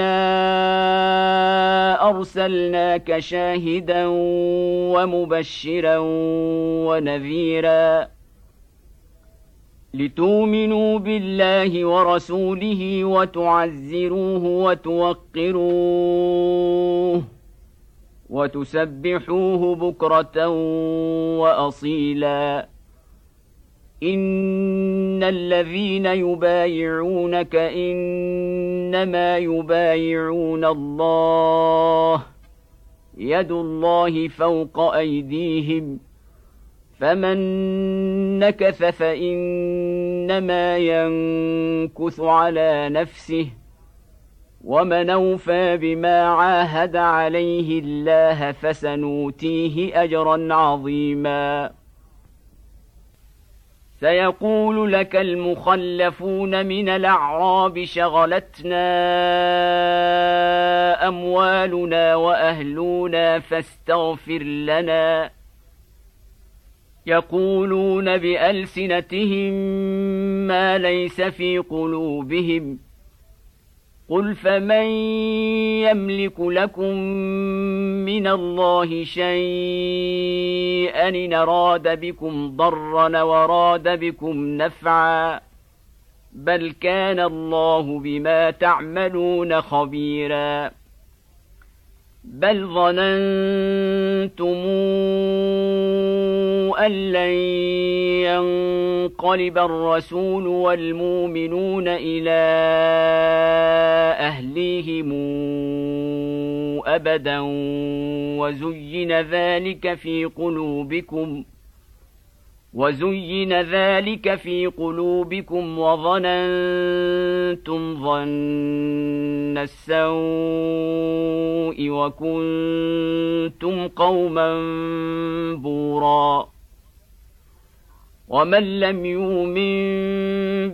انا ارسلناك شاهدا ومبشرا ونذيرا لتؤمنوا بالله ورسوله وتعزروه وتوقروه وتسبحوه بكره واصيلا ان الذين يبايعونك انما يبايعون الله يد الله فوق ايديهم فمن نكث فانما ينكث على نفسه ومن اوفى بما عاهد عليه الله فسنوتيه اجرا عظيما سيقول لك المخلفون من الأعراب شغلتنا أموالنا وأهلنا فاستغفر لنا. يقولون بألسنتهم ما ليس في قلوبهم. قل فمن يملك لكم من الله شيئا ان اراد بكم ضرا وراد بكم نفعا بل كان الله بما تعملون خبيرا بل ظننتم ان لن ينقلب الرسول والمؤمنون إلى اهليهم ابدا وزين ذلك في قلوبكم وزين ذلك في قلوبكم وظننتم ظن السوء وكنتم قوما بورا ومن لم يؤمن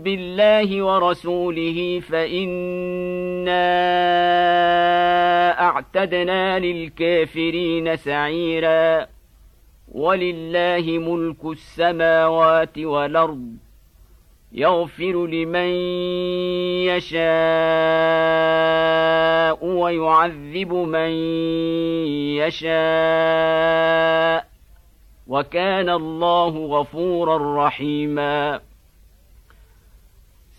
بالله ورسوله فانا اعتدنا للكافرين سعيرا ولله ملك السماوات والأرض يغفر لمن يشاء ويعذب من يشاء وكان الله غفورا رحيما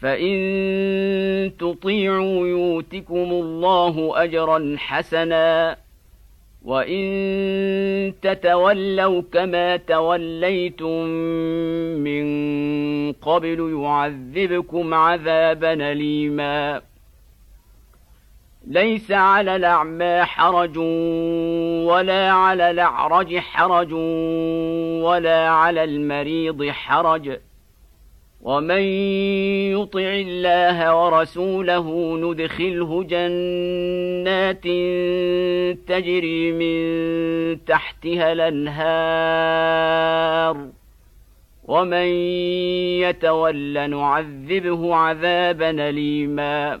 فان تطيعوا يؤتكم الله اجرا حسنا وان تتولوا كما توليتم من قبل يعذبكم عذابا اليما ليس على الاعمى حرج ولا على الاعرج حرج ولا على المريض حرج ومن يطع الله ورسوله ندخله جنات تجري من تحتها الانهار ومن يتول نعذبه عذابا اليما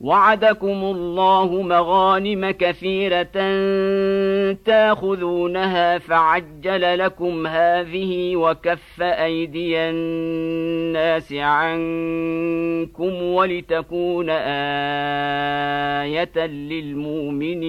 وعدكم الله مغانم كثيرة تاخذونها فعجل لكم هذه وكف أيدي الناس عنكم ولتكون آية للمؤمنين.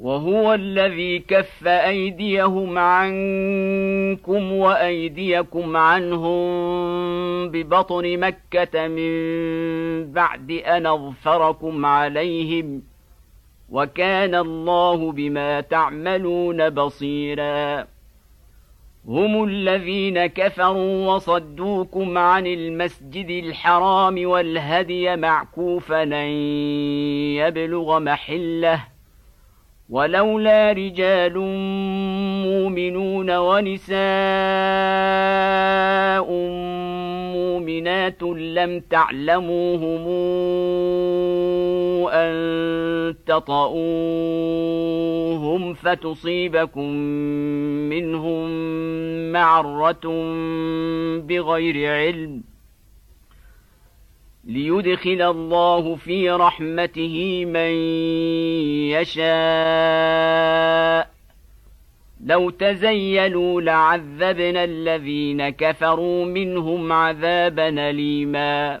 وهو الذي كف أيديهم عنكم وأيديكم عنهم ببطن مكة من بعد أن اظفركم عليهم وكان الله بما تعملون بصيرا. هم الذين كفروا وصدوكم عن المسجد الحرام والهدي معكوفا أن يبلغ محلة ولولا رجال مؤمنون ونساء مؤمنات لم تعلموهم أن تطئوهم فتصيبكم منهم معرة بغير علم ليدخل الله في رحمته من يشاء. لو تزيلوا لعذبنا الذين كفروا منهم عذابا أليما.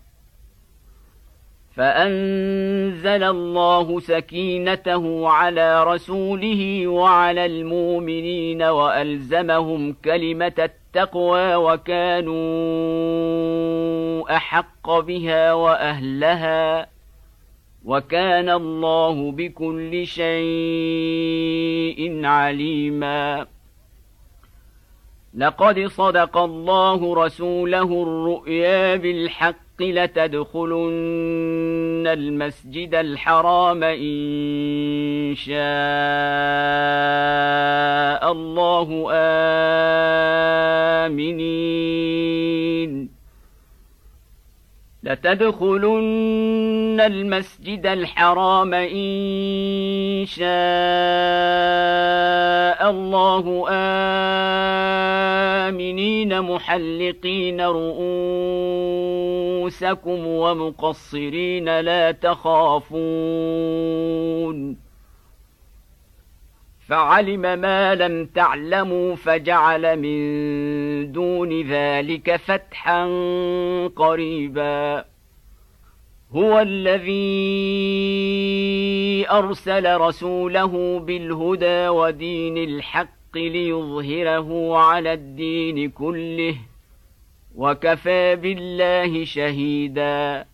فأنزل الله سكينته على رسوله وعلى المؤمنين وألزمهم كلمة التقوى وكانوا أحق بها وأهلها وكان الله بكل شيء عليما لقد صدق الله رسوله الرؤيا بالحق لتدخلن المسجد الحرام إن شاء الله آمنين. لتدخلن المسجد الحرام إن شاء الله آمنين. محلقين رؤوسكم ومقصرين لا تخافون. فعلم ما لم تعلموا فجعل من دون ذلك فتحا قريبا. هو الذي أرسل رسوله بالهدى ودين الحق ليظهره على الدين كله وكفى بالله شهيدا.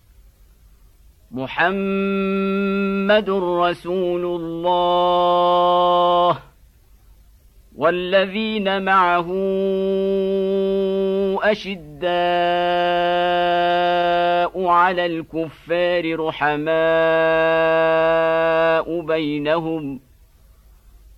محمد رسول الله والذين معه أشداء على الكفار رحماء بينهم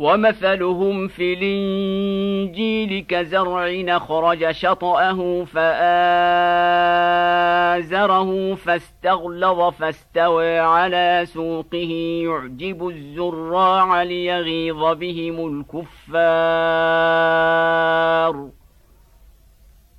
ومثلهم في الإنجيل كزرع أخرج شطأه فآزره فاستغلظ فاستوى على سوقه. يعجب الزراع ليغيظ بهم الكفار.